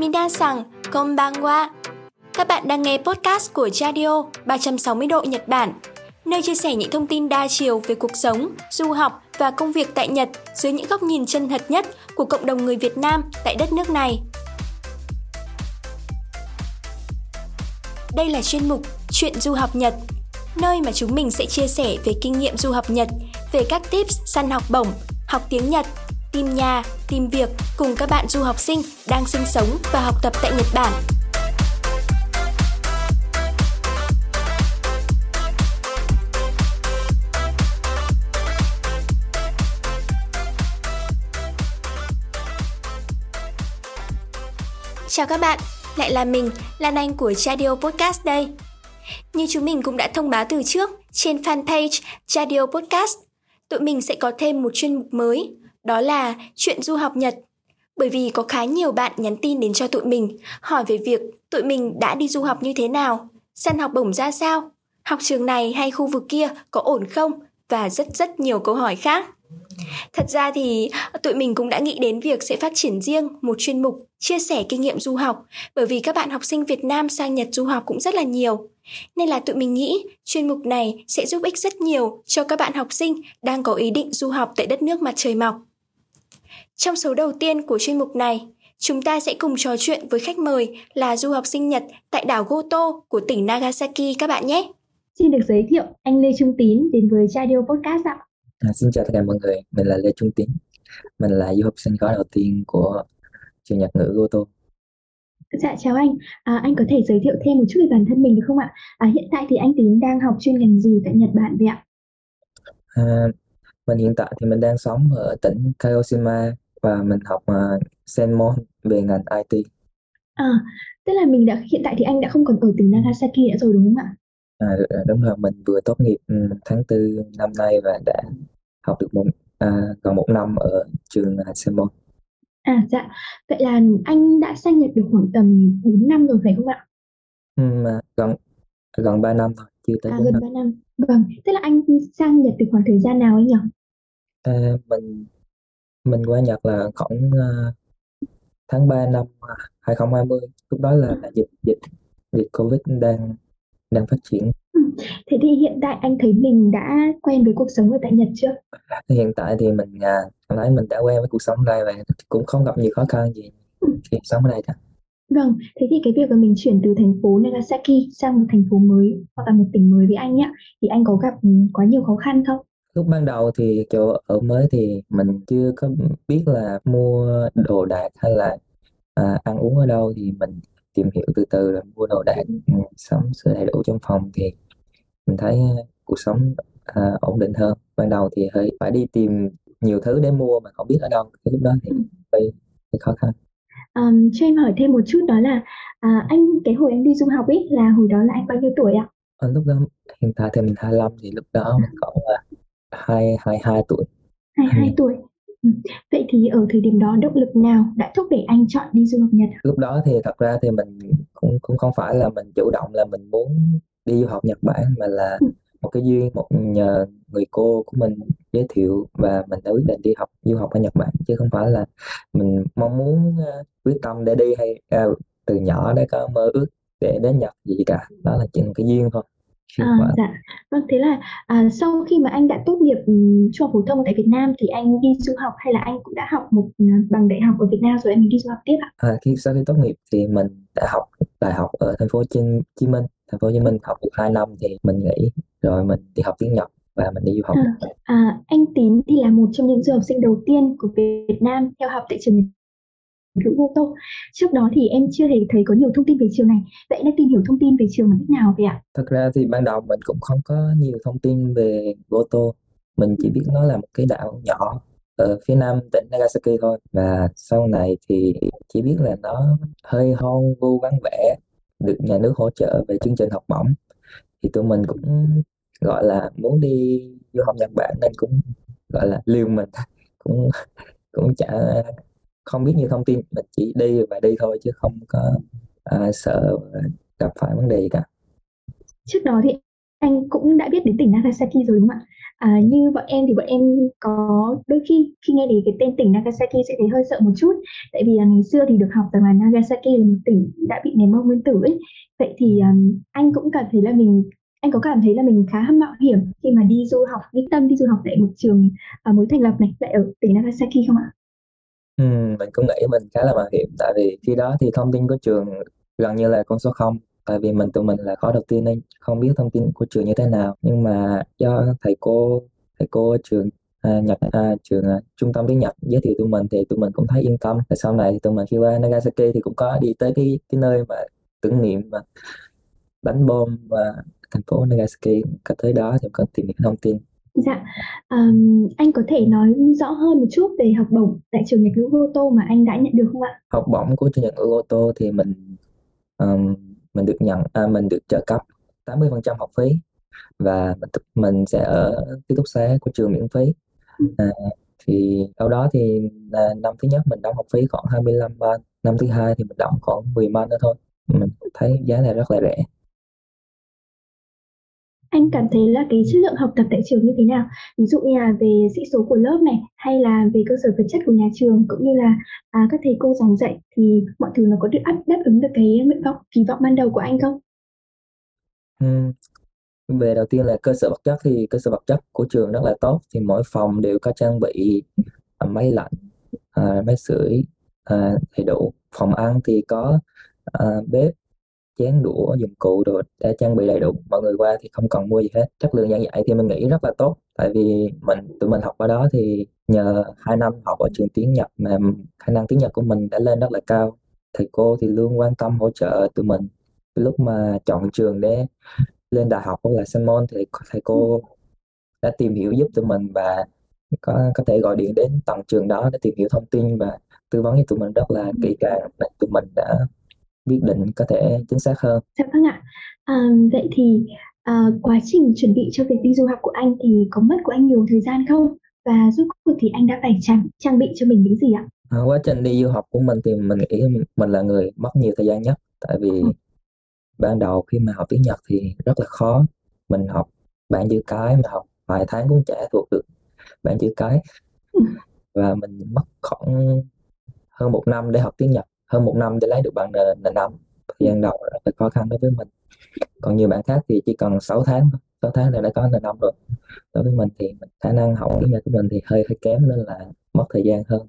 Minasan, konbanwa. Các bạn đang nghe podcast của Radio 360 độ Nhật Bản, nơi chia sẻ những thông tin đa chiều về cuộc sống, du học và công việc tại Nhật dưới những góc nhìn chân thật nhất của cộng đồng người Việt Nam tại đất nước này. Đây là chuyên mục Chuyện du học Nhật, nơi mà chúng mình sẽ chia sẻ về kinh nghiệm du học Nhật, về các tips săn học bổng, học tiếng Nhật, tìm nhà, tìm việc cùng các bạn du học sinh đang sinh sống và học tập tại Nhật Bản. Chào các bạn, lại là mình, Lan Anh của Chadio Podcast đây. Như chúng mình cũng đã thông báo từ trước, trên fanpage Chadio Podcast, tụi mình sẽ có thêm một chuyên mục mới, đó là chuyện du học Nhật. Bởi vì có khá nhiều bạn nhắn tin đến cho tụi mình, hỏi về việc tụi mình đã đi du học như thế nào, săn học bổng ra sao, học trường này hay khu vực kia có ổn không và rất rất nhiều câu hỏi khác. Thật ra thì tụi mình cũng đã nghĩ đến việc sẽ phát triển riêng một chuyên mục chia sẻ kinh nghiệm du học bởi vì các bạn học sinh Việt Nam sang Nhật du học cũng rất là nhiều. Nên là tụi mình nghĩ chuyên mục này sẽ giúp ích rất nhiều cho các bạn học sinh đang có ý định du học tại đất nước mặt trời mọc. Trong số đầu tiên của chuyên mục này, chúng ta sẽ cùng trò chuyện với khách mời là du học sinh Nhật tại đảo Goto của tỉnh Nagasaki các bạn nhé. Xin được giới thiệu anh Lê Trung Tín đến với Radio Podcast ạ. À, xin chào tất cả mọi người, mình là Lê Trung Tín. Mình là du học sinh khóa đầu tiên của trường Nhật ngữ Goto. Dạ chào anh, à, anh có thể giới thiệu thêm một chút về bản thân mình được không ạ? À, hiện tại thì anh Tín đang học chuyên ngành gì tại Nhật Bản vậy ạ? À, mình hiện tại thì mình đang sống ở tỉnh Kagoshima và mình học uh, Senmon về ngành IT. À, tức là mình đã hiện tại thì anh đã không còn ở tỉnh Nagasaki nữa rồi đúng không ạ? À, đúng rồi, mình vừa tốt nghiệp ừ, tháng tư năm nay và đã học được một à, gần một năm ở trường Senmon. À dạ, vậy là anh đã sang Nhật được khoảng tầm 4 năm rồi phải không ạ? Ừ, gần gần 3 năm thôi, chưa tới À 4 gần năm. 3 năm. Vâng, tức là anh sang Nhật từ khoảng thời gian nào anh nhỉ? À, mình mình qua Nhật là khoảng uh, tháng 3 năm 2020 lúc đó là, là dịch dịch dịch Covid đang đang phát triển Ừ. Thế thì hiện tại anh thấy mình đã quen với cuộc sống ở tại Nhật chưa? hiện tại thì mình à, thấy mình đã quen với cuộc sống ở đây và cũng không gặp nhiều khó khăn gì Ừ. khi sống ở đây cả Vâng, thế thì cái việc mà mình chuyển từ thành phố Nagasaki sang một thành phố mới hoặc là một tỉnh mới với anh nhá, thì anh có gặp ừ, quá nhiều khó khăn không? Lúc ban đầu thì chỗ ở mới thì mình chưa có biết là mua đồ đạc hay là à, ăn uống ở đâu thì mình tìm hiểu từ từ rồi mua đồ đạc ừ, sống sửa đầy đủ trong phòng thì mình thấy à, cuộc sống à, ổn định hơn. Ban đầu thì hơi phải đi tìm nhiều thứ để mua mà không biết ở đâu cái lúc đó thì hơi, hơi khó khăn. Ờm, cho em hỏi thêm một chút đó là à, anh cái hồi anh đi du học ấy là hồi đó là anh bao nhiêu tuổi ạ? Ờ, lúc đó hiện tại thì mình 25 thì lúc đó mình còn là hai hai hai tuổi 22 tuổi. Ừ. Vậy thì ở thời điểm đó động lực nào đã thúc đẩy anh chọn đi du học Nhật? lúc đó thì thật ra thì mình cũng cũng không phải là mình chủ động là mình muốn đi du học Nhật Bản mà là Ừ. một cái duyên một nhờ người cô của mình giới thiệu và mình đã quyết định đi học du học ở Nhật Bản chứ không phải là mình mong muốn ờ, quyết tâm để đi hay ờ, từ nhỏ đã có mơ ước để đến Nhật gì cả đó là chỉ một cái duyên thôi À, dạ, vâng thế là à, sau khi mà anh đã tốt nghiệp um, trung học phổ thông tại Việt Nam thì anh đi du học hay là anh cũng đã học một à, bằng đại học ở Việt Nam rồi anh đi du học tiếp ạ? À, khi sau khi tốt nghiệp thì mình đã học đại học ở thành phố Hồ Chí Chí Minh. Thành phố Hồ Chí Minh học được 2 năm thì mình nghỉ rồi mình đi học tiếng Nhật và mình đi du học. À, à, anh Tín thì là một trong những du học sinh đầu tiên của Việt Nam theo học tại trường dụng ô tô. Trước đó thì em chưa hề thấy có nhiều thông tin về trường này. Vậy đã tìm hiểu thông tin về trường bằng cách nào vậy ạ? Thật ra thì ban đầu mình cũng không có nhiều thông tin về Goto. Mình chỉ biết nó là một cái đảo nhỏ ở phía nam tỉnh Nagasaki thôi. Và sau này thì chỉ biết là nó hơi hoang vu vắng vẻ, được nhà nước hỗ trợ về chương trình học bổng. Thì tụi mình cũng gọi là muốn đi du học Nhật Bản nên cũng gọi là liều mình cũng cũng chả không biết nhiều thông tin mình chỉ đi và đi thôi chứ không có à, sợ gặp phải vấn đề gì cả Trước đó thì anh cũng đã biết đến tỉnh Nagasaki rồi đúng không ạ? À, như bọn em thì bọn em có đôi khi khi nghe đến cái tên tỉnh Nagasaki sẽ thấy hơi sợ một chút tại vì là ngày xưa thì được học rằng là Nagasaki là một tỉnh đã bị ném bom nguyên tử ấy vậy thì um, anh cũng cảm thấy là mình anh có cảm thấy là mình khá mạo hiểm khi mà đi du học đi tâm đi du học tại một trường uh, mới thành lập này lại ở tỉnh Nagasaki không ạ? Ừ, mình cũng nghĩ mình khá là mạo hiểm tại vì khi đó thì thông tin của trường gần như là con số không tại vì mình tụi mình là khóa đầu tiên nên không biết thông tin của trường như thế nào. Nhưng mà do thầy cô thầy cô ở trường à, Nhật à, trường à, trung tâm tiếng Nhật giới thiệu tụi mình thì tụi mình cũng thấy yên tâm. Và sau này thì tụi mình khi qua Nagasaki thì cũng có đi tới cái cái nơi mà tưởng niệm mà đánh bom và thành phố Nagasaki. Cả tới đó thì có tìm hiểu thông tin. Dạ, um, anh có thể nói rõ hơn một chút về học bổng tại trường Nhật ngữ Goto mà anh đã nhận được không ạ? học bổng của trường Nhật ngữ Goto thì mình ừm, mình được nhận à, mình được trợ cấp 80% học phí và mình mình sẽ ở ký túc xá của trường miễn phí. À, thì sau đó thì là năm thứ nhất mình đóng học phí khoảng 25 man năm thứ hai thì mình đóng khoảng 10 man nữa thôi. Mình thấy giá này rất là rẻ anh cảm thấy là cái chất lượng học tập tại trường như thế nào? Ví dụ như là về sĩ số của lớp này hay là về cơ sở vật chất của nhà trường cũng như là à, các thầy cô giảng dạy thì mọi thứ nó có được đáp, ứng được cái nguyện vọng kỳ vọng ban đầu của anh không? ừ. về đầu tiên là cơ sở vật chất thì cơ sở vật chất của trường rất là tốt thì mỗi phòng đều có trang bị à, máy lạnh à, máy sưởi à, đầy đủ phòng ăn thì có à, bếp chén đũa, dụng cụ đồ đã trang bị đầy đủ. Mọi người qua thì không cần mua gì hết. Chất lượng giảng dạy thì mình nghĩ rất là tốt. Tại vì mình, tụi mình học ở đó thì nhờ hai năm học ở trường tiếng Nhật mà khả năng tiếng Nhật của mình đã lên rất là cao. Thầy cô thì luôn quan tâm hỗ trợ tụi mình. Lúc mà chọn trường để lên đại học hoặc là sinh môn thì thầy cô đã tìm hiểu giúp tụi mình và có có thể gọi điện đến tận trường đó để tìm hiểu thông tin và tư vấn cho tụi mình rất là kỹ càng. Tụi mình đã quyết định có thể chính xác hơn Dạ vâng ạ. À, vậy thì à, quá trình chuẩn bị cho việc đi du học của anh thì có mất của anh nhiều thời gian không? Và rốt cuộc thì anh đã phải trang trang bị cho mình những gì ạ? à, quá trình đi du học của mình thì mình nghĩ mình là người mất nhiều thời gian nhất tại vì Ừ. ban đầu khi mà học tiếng Nhật thì rất là khó mình học bảng chữ cái mà học vài tháng cũng chả thuộc được bảng chữ cái Ừ. và mình mất khoảng hơn một năm để học tiếng Nhật hơn một năm để lấy được bằng N- N5 thời gian đầu rất là khó khăn đối với mình còn nhiều bạn khác thì chỉ cần 6 tháng thôi 6 tháng là đã có N5 rồi đối với mình thì khả năng học tiếng Nhật của mình thì hơi hơi kém nên là mất thời gian hơn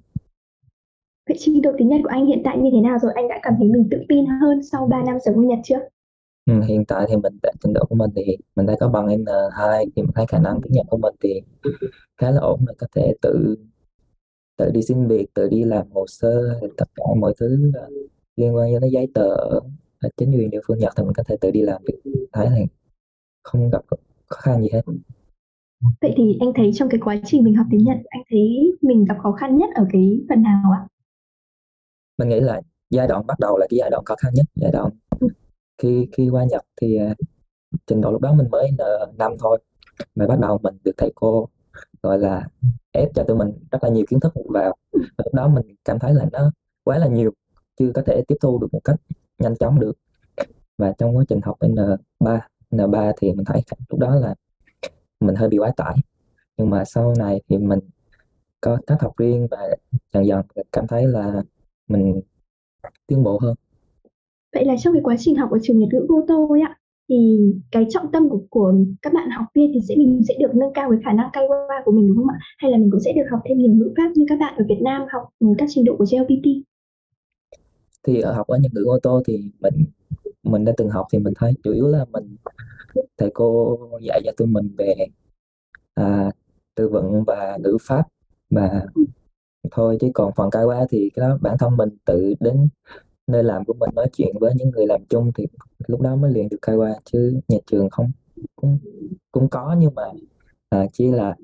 Vậy trình độ tiếng Nhật của anh hiện tại như thế nào rồi? Anh đã cảm thấy mình tự tin hơn sau 3 năm sống ở Nhật chưa? ừ, hiện tại thì mình tại trình độ của mình thì mình đã có bằng N2 thì mình thấy khả năng tiếng Nhật của mình thì khá là ổn mình có thể tự tự đi xin việc tự đi làm hồ sơ tất cả mọi thứ ờ, liên quan đến giấy tờ ở chính quyền địa phương Nhật thì mình có thể tự đi làm việc. Thấy là không gặp khó khăn gì hết. Vậy thì anh thấy trong cái quá trình mình học tiếng Nhật, anh thấy mình gặp khó khăn nhất ở cái phần nào ạ? mình nghĩ là giai đoạn bắt đầu là cái giai đoạn khó khăn nhất giai đoạn khi khi qua Nhật thì ờ, trình độ lúc đó mình mới N5 thôi. Mà bắt đầu mình được thầy cô gọi là ép cho tụi mình rất là nhiều kiến thức vào. Và lúc đó mình cảm thấy là nó quá là nhiều chưa có thể tiếp thu được một cách nhanh chóng được. Và trong quá trình học N3 N3 thì mình thấy lúc đó là mình hơi bị quá tải. Nhưng mà sau này thì mình có cách học riêng và dần dần cảm thấy là mình tiến bộ hơn. Vậy là trong cái quá trình học ở trường Nhật ngữ Goto ấy ạ, thì cái trọng tâm của của các bạn học viên thì sẽ mình sẽ được nâng cao cái khả năng Kaiwa của mình đúng không ạ? Hay là mình cũng sẽ được học thêm nhiều ngữ pháp như các bạn ở Việt Nam học ừ, các trình độ của JLPT? thì ở học ở Nhật ngữ ô tô thì mình mình đã từng học thì mình thấy chủ yếu là mình thầy cô dạy cho tụi mình về à, từ vựng và ngữ pháp và thôi chứ còn phần cái quá thì cái đó bản thân mình tự đến nơi làm của mình nói chuyện với những người làm chung thì lúc đó mới luyện được cái qua chứ nhà trường không cũng cũng có nhưng mà à, chỉ là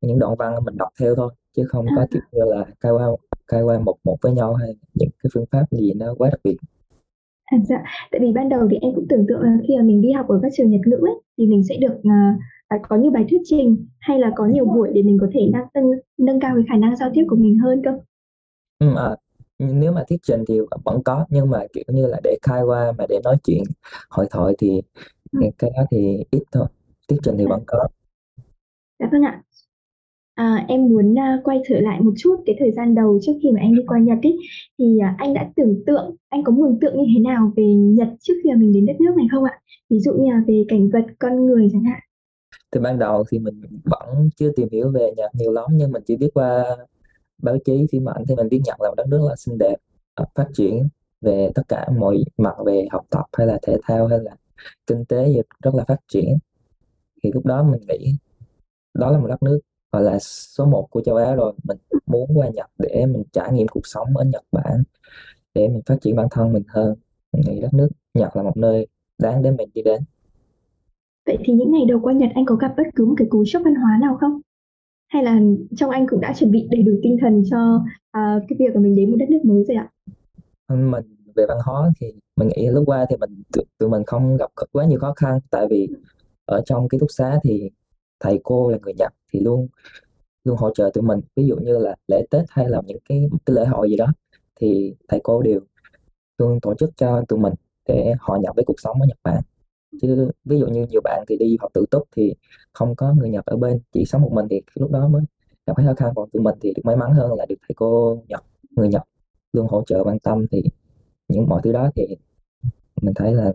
những đoạn văn mình đọc theo thôi chứ không có À. kiểu như là cái qua cái qua một một với nhau hay những cái phương pháp gì nó quá đặc biệt À, dạ, tại vì ban đầu thì em cũng tưởng tượng là khi mà mình đi học ở các trường Nhật ngữ ấy, thì mình sẽ được à, có nhiều bài thuyết trình hay là có nhiều buổi để mình có thể nâng nâng, nâng cao cái khả năng giao tiếp của mình hơn cơ. ừ, à, nếu mà thuyết trình thì vẫn có nhưng mà kiểu như là để khai qua mà để nói chuyện hội thoại thì Ừ. cái đó thì ít thôi tiết trình thì vẫn có Dạ vâng ạ. À, em muốn à, quay trở lại một chút cái thời gian đầu trước khi mà anh đi qua Nhật ý, thì à, anh đã tưởng tượng, anh có mường tượng như thế nào về Nhật trước khi mà mình đến đất nước này không ạ? Ví dụ như là về cảnh vật, con người chẳng hạn. Từ ban đầu thì mình vẫn chưa tìm hiểu về Nhật nhiều lắm nhưng mình chỉ biết qua báo chí, phim ảnh thì mình biết nhận là một đất nước là xinh đẹp, ờ, phát triển về tất cả mọi mặt về học tập hay là thể thao hay là kinh tế gì rất là phát triển. Thì lúc đó mình nghĩ đó là một đất nước gọi là số một của châu Á rồi. Mình muốn qua Nhật để mình trải nghiệm cuộc sống ở Nhật Bản để mình phát triển bản thân mình hơn. Mình nghĩ đất nước Nhật là một nơi đáng để mình đi đến. Vậy thì những ngày đầu qua Nhật anh có gặp bất cứ một cái cú sốc văn hóa nào không? Hay là trong anh cũng đã chuẩn bị đầy đủ tinh thần cho uh, cái việc của mình đến một đất nước mới rồi ạ? mình về văn hóa thì mình nghĩ lúc qua thì mình tụi, tụi mình không gặp quá nhiều khó khăn. Tại vì ở trong ký túc xá thì thầy cô là người Nhật thì luôn luôn hỗ trợ tụi mình. Ví dụ như là lễ Tết hay là những cái cái lễ hội gì đó thì thầy cô đều luôn tổ chức cho tụi mình để hòa nhập với cuộc sống ở Nhật Bản chứ ví dụ như nhiều bạn thì đi học tự túc thì không có người Nhật ở bên chỉ sống một mình thì lúc đó mới gặp phải khó khăn còn tụi mình thì được may mắn hơn là được thầy cô Nhật người Nhật luôn hỗ trợ quan tâm thì những mọi thứ đó thì mình thấy là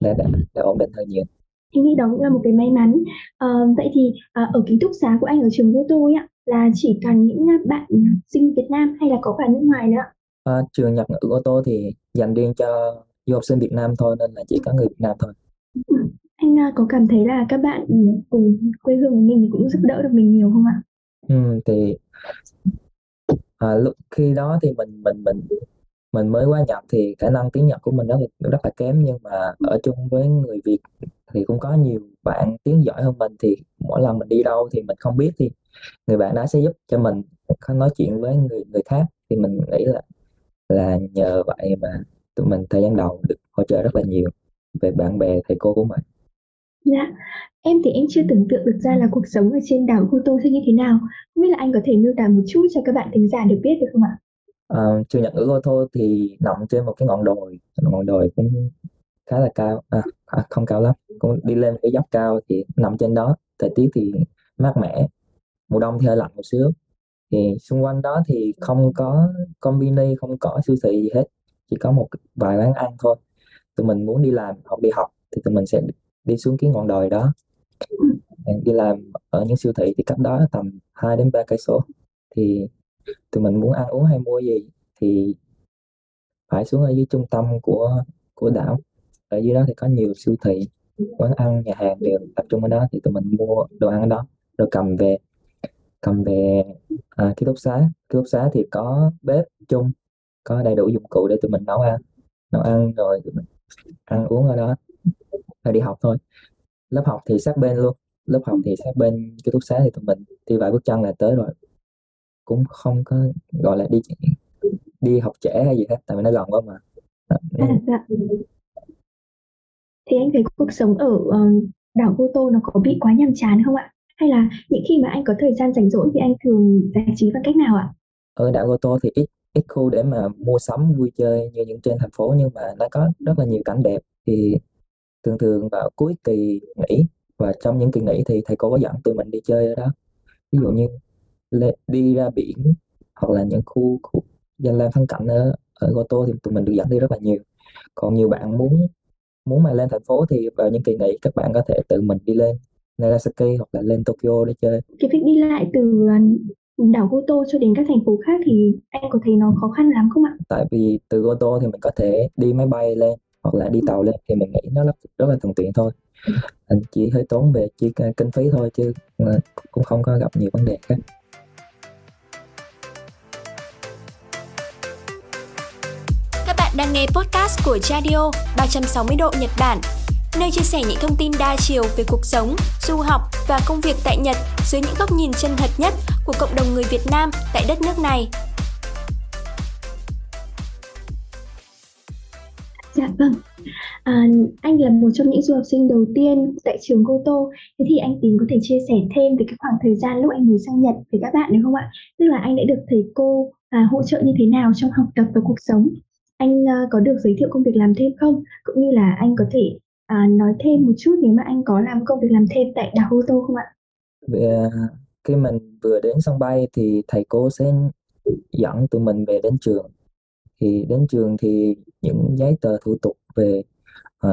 đã, đã, đã ổn định hơn nhiều Em nghĩ đó cũng là một cái may mắn. Ờ, vậy thì à, ở ký túc xá của anh ở trường vô tôi ạ là chỉ cần những bạn sinh Việt Nam hay là có cả nước ngoài nữa? à, trường Nhật ngữ ô tô thì dành riêng cho du học sinh Việt Nam thôi nên là chỉ có người Việt Nam thôi Anh à, có cảm thấy là các bạn cùng quê hương của mình thì cũng giúp đỡ được mình nhiều không ạ? ừ, thì à, lúc khi đó thì mình mình mình mình mới qua Nhật thì khả năng tiếng Nhật của mình rất là rất là kém nhưng mà ở chung với người Việt thì cũng có nhiều bạn tiếng giỏi hơn mình thì mỗi lần mình đi đâu thì mình không biết thì người bạn đó sẽ giúp cho mình nói chuyện với người người khác thì mình nghĩ là là nhờ vậy mà tụi mình thời gian đầu được hỗ trợ rất là nhiều về bạn bè thầy cô của mình. Dạ, em thì em chưa tưởng tượng được ra là cuộc sống ở trên đảo Cô Tô sẽ như thế nào. Không biết là anh có thể miêu tả một chút cho các bạn thính giả được biết được không ạ? à, trường Nhật ngữ ô tô thì nằm trên một cái ngọn đồi. Ngọn đồi cũng khá là cao. À, à, không cao lắm. Cũng đi lên cái dốc cao thì nằm trên đó. Thời tiết thì mát mẻ. Mùa đông thì hơi lạnh một xíu. Thì xung quanh đó thì không có conveni không có siêu thị gì hết chỉ có một vài quán ăn thôi. Tụi mình muốn đi làm hoặc đi học thì tụi mình sẽ đi xuống cái ngọn đồi đó. Đi làm ở những siêu thị thì cách đó tầm 2 đến 3 cây số. Thì tụi mình muốn ăn uống hay mua gì thì phải xuống ở dưới trung tâm của của đảo. Ở dưới đó thì có nhiều siêu thị quán ăn nhà hàng đều tập trung ở đó thì tụi mình mua đồ ăn ở đó. Rồi cầm về cầm về à, ký túc xá. Ký túc xá thì có bếp chung có đầy đủ dụng cụ để tụi mình nấu ăn. Nấu ăn rồi tụi mình ăn uống ở đó. Rồi đi học thôi. Lớp học thì sát bên luôn. Lớp học thì sát bên ký túc xá thì tụi mình đi vài bước chân là tới rồi. Cũng không có gọi là đi đi học trễ hay gì hết tại vì nó gần quá mà. À, dạ. Thì anh thấy cuộc sống ở ờ, đảo Cô Tô nó có bị quá nhàm chán không ạ? Hay là những khi mà anh có thời gian rảnh rỗi thì anh thường giải trí bằng cách nào ạ? ở đảo Cô Tô thì ít ít khu để mà mua sắm vui chơi như những trên thành phố nhưng mà nó có rất là nhiều cảnh đẹp. Thì thường thường vào cuối kỳ nghỉ và trong những kỳ nghỉ thì thầy cô có dẫn tụi mình đi chơi ở đó. Ví dụ như đi ra biển hoặc là những khu, khu danh lam thắng cảnh ở ở Cô Tô thì tụi mình được dẫn đi rất là nhiều. Còn nhiều bạn muốn muốn mà lên thành phố thì vào những kỳ nghỉ các bạn có thể tự mình đi lên Nagasaki hoặc là lên Tokyo để chơi. Cái việc đi lại từ đảo Cô Tô cho đến các thành phố khác thì anh có thấy nó khó khăn lắm không ạ? tại vì từ Cô Tô thì mình có thể đi máy bay lên hoặc là đi tàu lên thì mình nghĩ nó rất, rất là thuận tiện thôi. Mình chỉ hơi tốn về chi kinh phí thôi chứ ờ, cũng không có gặp nhiều vấn đề khác. Các bạn đang nghe podcast của Radio 360 độ Nhật Bản, nơi chia sẻ những thông tin đa chiều về cuộc sống, du học và công việc tại Nhật dưới những góc nhìn chân thật nhất của cộng đồng người Việt Nam tại đất nước này. Dạ vâng. À, anh là một trong những du học sinh đầu tiên tại trường Cô Tô. Thế thì anh Tín có thể chia sẻ thêm về cái khoảng thời gian lúc anh mới sang Nhật với các bạn được không ạ? Tức là anh đã được thầy cô à, hỗ trợ như thế nào trong học tập và cuộc sống? Anh à, có được giới thiệu công việc làm thêm không? Cũng như là anh có thể à, nói thêm một chút nếu mà anh có làm công việc làm thêm tại đảo ô tô không ạ? Về à, khi mình vừa đến sân bay thì thầy cô sẽ dẫn tụi mình về đến trường. Thì đến trường thì những giấy tờ thủ tục về à,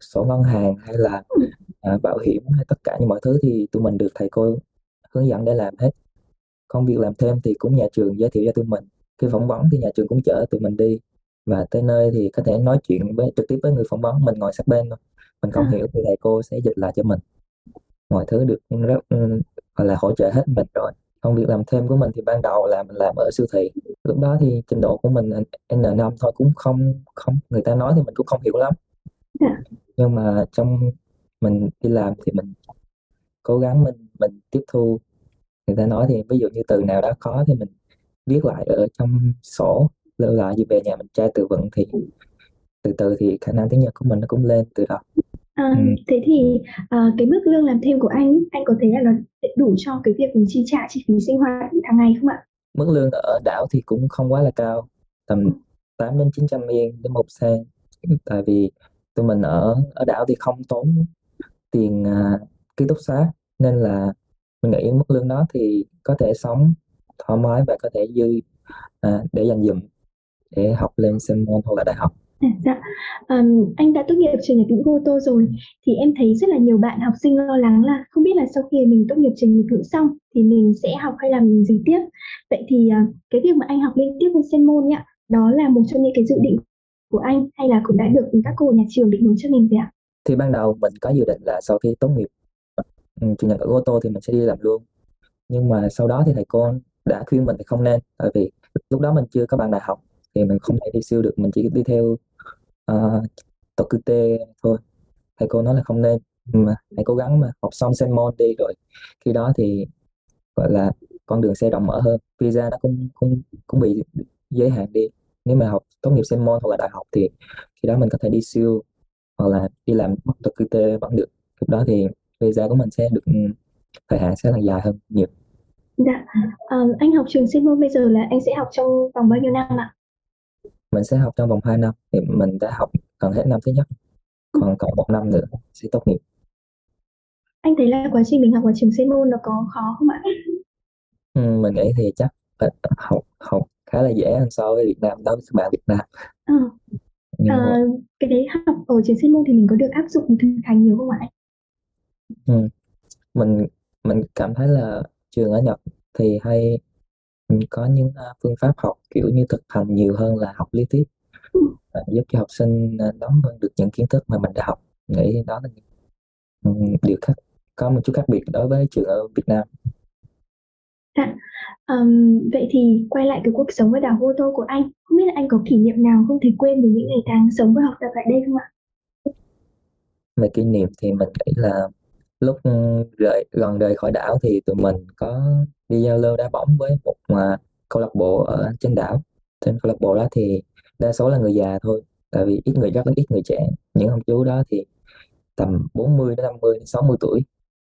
sổ ngân hàng hay là à, bảo hiểm hay tất cả những mọi thứ thì tụi mình được thầy cô hướng dẫn để làm hết. Công việc làm thêm thì cũng nhà trường giới thiệu cho tụi mình. Khi phỏng vấn thì nhà trường cũng chở tụi mình đi và tới nơi thì có thể nói chuyện với trực tiếp với người phỏng vấn mình ngồi sát bên thôi. Mình không À. hiểu thì thầy cô sẽ dịch lại cho mình. Mọi thứ được rất ừ, gọi là hỗ trợ hết mình rồi. Công việc làm thêm của mình thì ban đầu là mình làm ở siêu thị. Lúc đó thì trình độ của mình N5 thôi cũng không không người ta nói thì mình cũng không hiểu lắm. Dạ. nhưng mà trong mình đi làm thì mình cố gắng mình mình tiếp thu. Người ta nói thì ví dụ như từ nào đó khó thì mình viết lại ở trong sổ lưu lại gì về nhà mình tra từ vựng thì từ từ thì khả năng tiếng Nhật của mình nó cũng lên từ đó. À, Ừ. thế thì à, cái mức lương làm thêm của anh anh có thấy là nó đủ cho cái việc mình chi trả chi phí sinh hoạt hàng ngày không ạ? mức lương ở đảo thì cũng không quá là cao tầm 8 đến 900 yên đến một sen tại vì tụi mình ở ở đảo thì không tốn tiền à, ký túc xá nên là mình nghĩ mức lương đó thì có thể sống thoải mái và có thể dư à, để dành dụm để học lên 専 môn hoặc là đại học À, dạ, Ờm, anh đã tốt nghiệp trường Nhật ngữ Goto rồi thì em thấy rất là nhiều bạn học sinh lo lắng là không biết là sau khi mình tốt nghiệp trường Nhật ngữ xong thì mình sẽ học hay làm gì tiếp. Vậy thì à, cái việc mà anh học liên tiếp với 専 môn nhá, đó là một trong những cái dự định của anh hay là cũng đã được các cô nhà trường định hướng cho mình rồi ạ? thì ban đầu mình có dự định là sau khi tốt nghiệp ừ, nhật ở ô tô thì mình sẽ đi làm luôn nhưng mà sau đó thì thầy cô đã khuyên mình thì không nên tại vì lúc đó mình chưa có bằng đại học thì mình không thể đi siêu được mình chỉ đi theo ờ, uh, Tokute thôi. Thầy cô nói là không nên mà hãy cố gắng mà học xong Senmon đi rồi khi đó thì gọi là con đường xe rộng mở hơn. Visa nó cũng cũng cũng bị giới hạn đi. Nếu mà học tốt nghiệp Senmon hoặc là đại học thì khi đó mình có thể đi siêu hoặc là đi làm bất Tokute vẫn được. Lúc đó thì visa của mình sẽ được ừ, thời hạn sẽ là dài hơn nhiều. Dạ, um, anh học trường Sinmôn bây giờ là anh sẽ học trong vòng bao nhiêu năm ạ? Mình sẽ học trong vòng 2 năm thì mình đã học gần hết năm thứ nhất. Còn còn một năm nữa sẽ tốt nghiệp. Anh thấy là quá trình mình học ở trường chuyên môn nó có khó không ạ? ừ, mình nghĩ thì chắc học học khá là dễ hơn so với Việt Nam đối với các bạn Việt Nam. Ờ, nhưng mà ờ, cái đấy học ở trường chuyên môn thì mình có được áp dụng thực hành nhiều không ạ? ừ, mình mình cảm thấy là trường ở Nhật thì hay có những à, phương pháp học kiểu như thực hành nhiều hơn là học lý thuyết à, giúp cho học sinh à, nắm vững được những kiến thức mà mình đã học nghĩ đó là điều khác có một chút khác biệt đối với trường ở Việt Nam Dạ. Ờm, vậy thì quay lại cái cuộc sống ở đảo Hô Tô của anh, không biết là anh có kỷ niệm nào không thể quên với những ngày tháng sống và học tập tại đây không ạ? về kỷ niệm thì mình nghĩ là lúc rời gần rời khỏi đảo thì tụi mình có đi giao lưu đá bóng với một à, câu lạc bộ ở trên đảo. Trên câu lạc bộ đó thì đa số là người già thôi tại vì ít người rất ít người trẻ. Những ông chú đó thì tầm 40 đến 50 đến 60 tuổi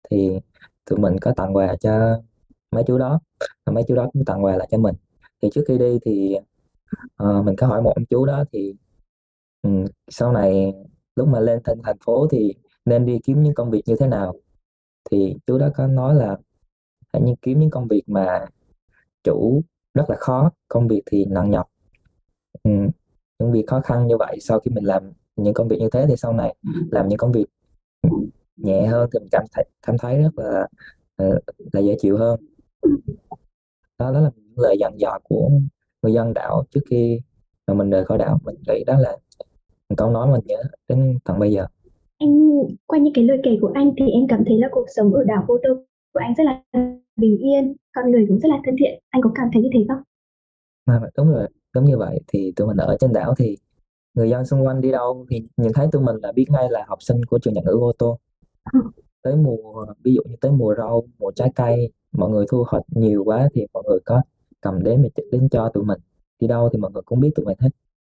thì tụi mình có tặng quà cho mấy chú đó và mấy chú đó cũng tặng quà lại cho mình. Thì trước khi đi thì uh, mình có hỏi một ông chú đó thì um, sau này lúc mà lên thành thành phố thì nên đi kiếm những công việc như thế nào? Thì chú đó có nói là hãy như kiếm những công việc mà chủ rất là khó công việc thì nặng nhọc. Ừ, những việc khó khăn như vậy sau khi mình làm những công việc như thế thì sau này làm những công việc nhẹ hơn thì mình cảm thấy cảm thấy rất là ờ, là dễ chịu hơn. Đó, đó là những lời dặn dò của người dân đảo trước khi mà mình rời khỏi đảo. Mình nghĩ đó là câu nói mình nhớ đến tận bây giờ. Anh qua những cái lời kể của anh thì em cảm thấy là cuộc sống ở đảo Vô Tô của anh rất là bình yên, con người cũng rất là thân thiện. Anh có cảm thấy như thế không? mà đúng rồi đúng như vậy. Thì tụi mình ở trên đảo thì người dân xung quanh đi đâu thì nhìn thấy tụi mình là biết ngay là học sinh của trường Nhật ngữ ô tô. Tới mùa ví dụ như tới mùa rau mùa trái cây mọi người thu hoạch nhiều quá thì mọi người có cầm đến mà đến cho tụi mình. Đi đâu thì mọi người cũng biết tụi mình hết.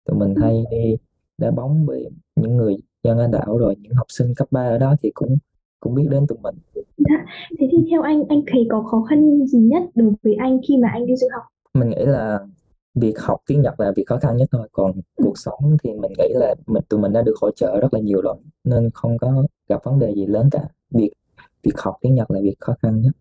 Tụi mình hay đi đá bóng với những người dân ở đảo rồi những học sinh cấp 3 ở đó thì cũng cũng biết đến tụi mình Dạ. Thế thì theo anh, anh thấy có khó khăn gì nhất đối với anh khi mà anh đi du học? mình nghĩ là việc học tiếng Nhật là việc khó khăn nhất thôi còn cuộc sống thì mình nghĩ là mình tụi mình đã được hỗ trợ rất là nhiều rồi nên không có gặp vấn đề gì lớn cả việc việc học tiếng Nhật là việc khó khăn nhất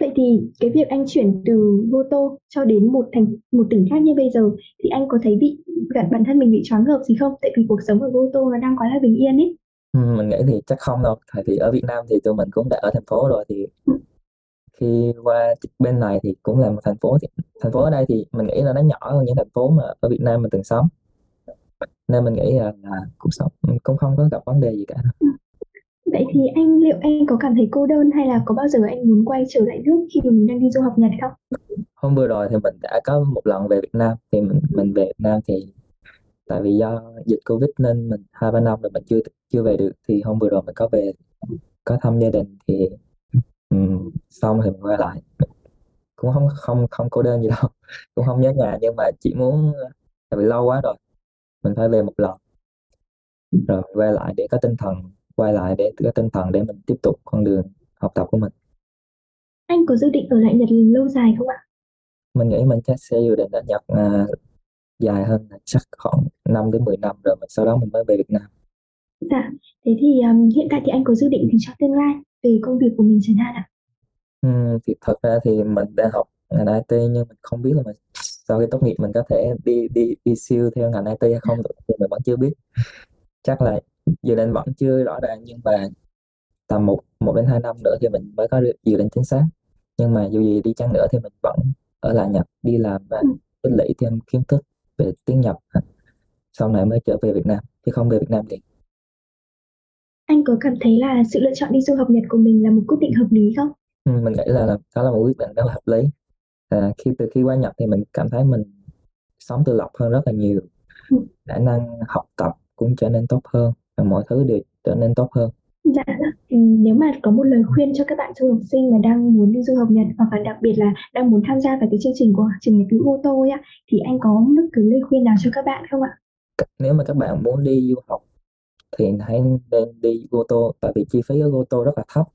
Vậy thì cái việc anh chuyển từ Goto cho đến một thành một tỉnh khác như bây giờ thì anh có thấy bị bản bản thân mình bị choáng ngợp gì không? Tại vì cuộc sống ở Goto nó đang quá là bình yên ấy. Mình nghĩ thì chắc không đâu. Tại vì ở Việt Nam thì tụi mình cũng đã ở thành phố rồi thì khi qua bên này thì cũng là một thành phố thì thành phố ở đây thì mình nghĩ là nó nhỏ hơn những thành phố mà ở Việt Nam mình từng sống. Nên mình nghĩ là, là cuộc sống cũng không có gặp vấn đề gì cả. Vậy thì anh liệu anh có cảm thấy cô đơn hay là có bao giờ anh muốn quay trở lại nước khi mà mình đang đi du học Nhật không? hôm vừa rồi thì mình đã có một lần về Việt Nam thì mình mình về Việt Nam thì tại vì do dịch Covid nên mình hai ba năm rồi mình chưa chưa về được thì hôm vừa rồi mình có về có thăm gia đình thì ừm, xong thì mình quay lại. Cũng không không không cô đơn gì đâu cũng không nhớ nhà nhưng mà chỉ muốn tại vì lâu quá rồi mình phải về một lần. Rồi quay lại để có tinh thần quay lại để có tinh thần để mình tiếp tục con đường học tập của mình. Anh có dự định ở lại Nhật lâu dài không ạ? mình nghĩ mình chắc sẽ dự định ở Nhật à, dài hơn chắc khoảng 5 đến 10 năm rồi mình sau đó mình mới về Việt Nam Dạ, thế thì um, hiện tại thì anh có dự định gì cho tương lai về công việc của mình chẳng hạn ạ? Ừm, thì thật ra thì mình đang học ngành IT nhưng mình không biết là mình sau khi tốt nghiệp mình có thể đi đi đi siêu theo ngành IT hay không được thì mình vẫn chưa biết chắc là dự định vẫn chưa rõ ràng nhưng mà tầm một một đến hai năm nữa thì mình mới có dự định chính xác nhưng mà dù gì đi chăng nữa thì mình vẫn ở lại Nhật đi làm và Ừ. tích lũy thêm kiến thức về tiếng Nhật. Sau này mới trở về Việt Nam. Chứ không về Việt Nam liền. Anh có cảm thấy là sự lựa chọn đi du học Nhật của mình là một quyết định hợp lý không? Ừ, mình nghĩ là đó là một quyết định rất là hợp lý. À, khi từ khi qua Nhật thì mình cảm thấy mình sống tự lập hơn rất là nhiều. Ừ. khả năng học tập cũng trở nên tốt hơn và mọi thứ đều trở nên tốt hơn Ừ, nếu mà có một lời khuyên cho các bạn du học sinh mà đang muốn đi du học Nhật hoặc là đặc biệt là đang muốn tham gia vào cái chương trình của trường Nhật cứu ô tô ấy thì anh có bất cứ lời khuyên nào cho các bạn không ạ? nếu mà các bạn muốn đi du học thì hãy nên đi ô tô, tại vì chi phí ở ô tô rất là thấp.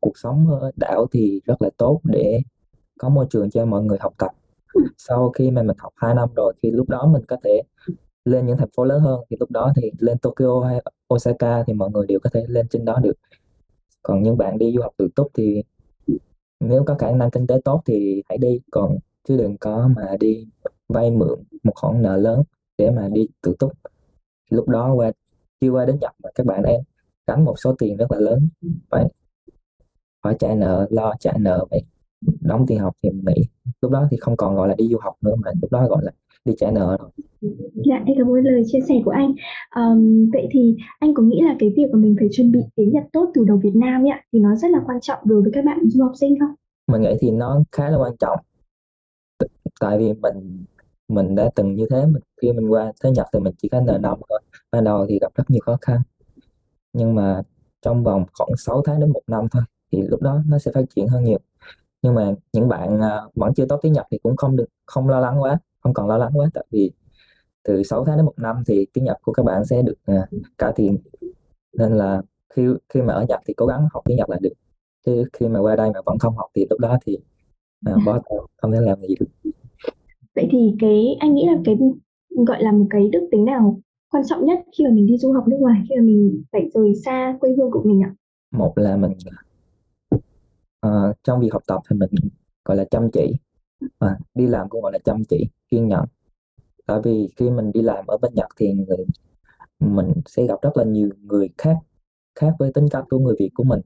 Cuộc sống ở đảo thì rất là tốt để có môi trường cho mọi người học tập. Sau khi mà mình học 2 năm rồi thì lúc đó mình có thể lên những thành phố lớn hơn, thì lúc đó thì lên Tokyo hay Osaka thì mọi người đều có thể lên trên đó được còn những bạn đi du học tự túc thì nếu có khả năng kinh tế tốt thì hãy đi. Còn chứ đừng có mà đi vay mượn một khoản nợ lớn để mà đi tự túc. Lúc đó qua, chưa qua đến Nhật mà các bạn em gánh một số tiền rất là lớn. Phải phải trả nợ, lo trả nợ, phải đóng tiền học thì mình nghĩ lúc đó thì không còn gọi là đi du học nữa mà lúc đó gọi là đi trả nợ Dạ, em cảm ơn lời chia sẻ của anh. Ờm, vậy thì anh có nghĩ là cái việc mà mình phải chuẩn bị tiếng Nhật tốt từ đầu Việt Nam ấy ạ, thì nó rất là quan trọng đối với các bạn du học sinh không? mình nghĩ thì nó khá là quan trọng. Tại vì mình mình đã từng như thế mình khi mình qua tới Nhật thì mình chỉ có nợ nần thôi. Ban đầu thì gặp rất nhiều khó khăn. Nhưng mà trong vòng khoảng 6 tháng đến một năm thôi thì lúc đó nó sẽ phát triển hơn nhiều. Nhưng mà những bạn à, vẫn chưa tốt tiếng Nhật thì cũng không được không lo lắng quá không còn lo lắng quá tại vì từ 6 tháng đến một năm thì tiếng Nhật của các bạn sẽ được à, cải thiện nên là khi khi mà ở Nhật thì cố gắng học tiếng Nhật là được. Chứ khi mà qua đây mà vẫn không học thì lúc đó thì à, bó tay không thể làm gì được. Vậy thì cái anh nghĩ là cái gọi là một cái đức tính nào quan trọng nhất khi mà mình đi du học nước ngoài, khi mà mình phải rời xa quê hương của mình ạ? một là mình ờ, trong việc học tập thì mình gọi là chăm chỉ à, đi làm cũng gọi là chăm chỉ kiên nhẫn. Tại vì khi mình đi làm ở bên Nhật thì người, mình sẽ gặp rất là nhiều người khác khác với tính cách của người Việt của mình.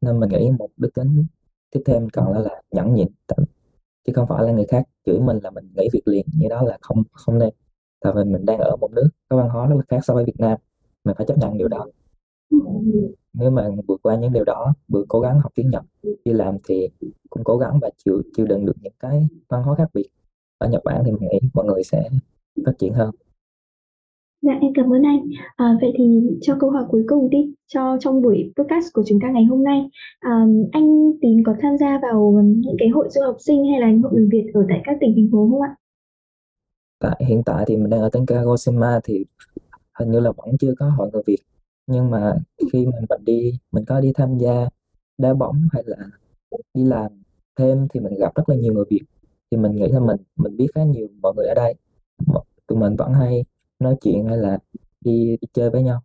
Nên mình nghĩ một đức tính tiếp theo mình cần đó là nhẫn nhịn chứ không phải là người khác. Chửi mình là mình nghĩ việc liền như đó là không không nên. Tại vì mình đang ở một nước có văn hóa rất là khác so với Việt Nam mình phải chấp nhận điều đó. Nếu mà vượt qua những điều đó vừa cố gắng học tiếng Nhật đi làm thì cũng cố gắng và chịu chịu đựng được những cái văn hóa khác biệt ở Nhật Bản thì mình nghĩ mọi người sẽ phát triển hơn Dạ, em cảm ơn anh. À, vậy thì cho câu hỏi cuối cùng đi, cho trong buổi podcast của chúng ta ngày hôm nay, à, anh Tín có tham gia vào những cái hội du học sinh hay là những hội người Việt ở tại các tỉnh thành phố không ạ? tại hiện tại thì mình đang ở tỉnh Kagoshima thì hình như là vẫn chưa có hội người Việt nhưng mà khi mà mình đi mình có đi tham gia đá bóng hay là đi làm thêm thì mình gặp rất là nhiều người Việt thì mình nghĩ là mình mình biết khá nhiều mọi người ở đây tụi mình vẫn hay nói chuyện hay là đi, đi chơi với nhau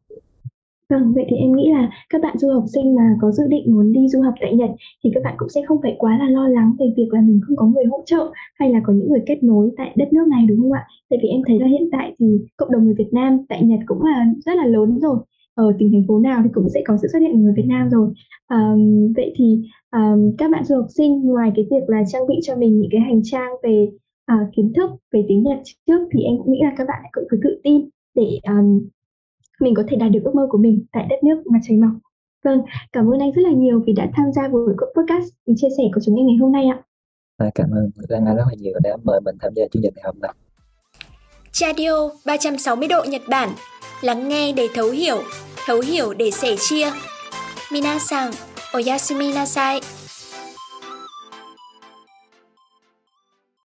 Vâng, vậy thì em nghĩ là các bạn du học sinh mà có dự định muốn đi du học tại Nhật thì các bạn cũng sẽ không phải quá là lo lắng về việc là mình không có người hỗ trợ hay là có những người kết nối tại đất nước này đúng không ạ? Tại vì em thấy là hiện tại thì cộng đồng người Việt Nam tại Nhật cũng là rất là lớn rồi. Ở tỉnh thành phố nào thì cũng sẽ có sự xuất hiện của người Việt Nam rồi. À, vậy thì à, các bạn du học sinh ngoài cái việc là trang bị cho mình những cái hành trang về à, kiến thức về tiếng Nhật trước thì em cũng nghĩ là các bạn cũng phải tự tin để um, mình có thể đạt được ước mơ của mình tại đất nước mặt trời mọc. Vâng, cảm ơn anh rất là nhiều vì đã tham gia buổi podcast chia sẻ của chúng em ngày hôm nay ạ. À, cảm ơn Lan Anh rất là nhiều đã mời mình tham gia chương trình ngày hôm nay. Chadio 360 độ Nhật Bản Lắng nghe để thấu hiểu, thấu hiểu để sẻ chia. Minasan, oyasumi nasai.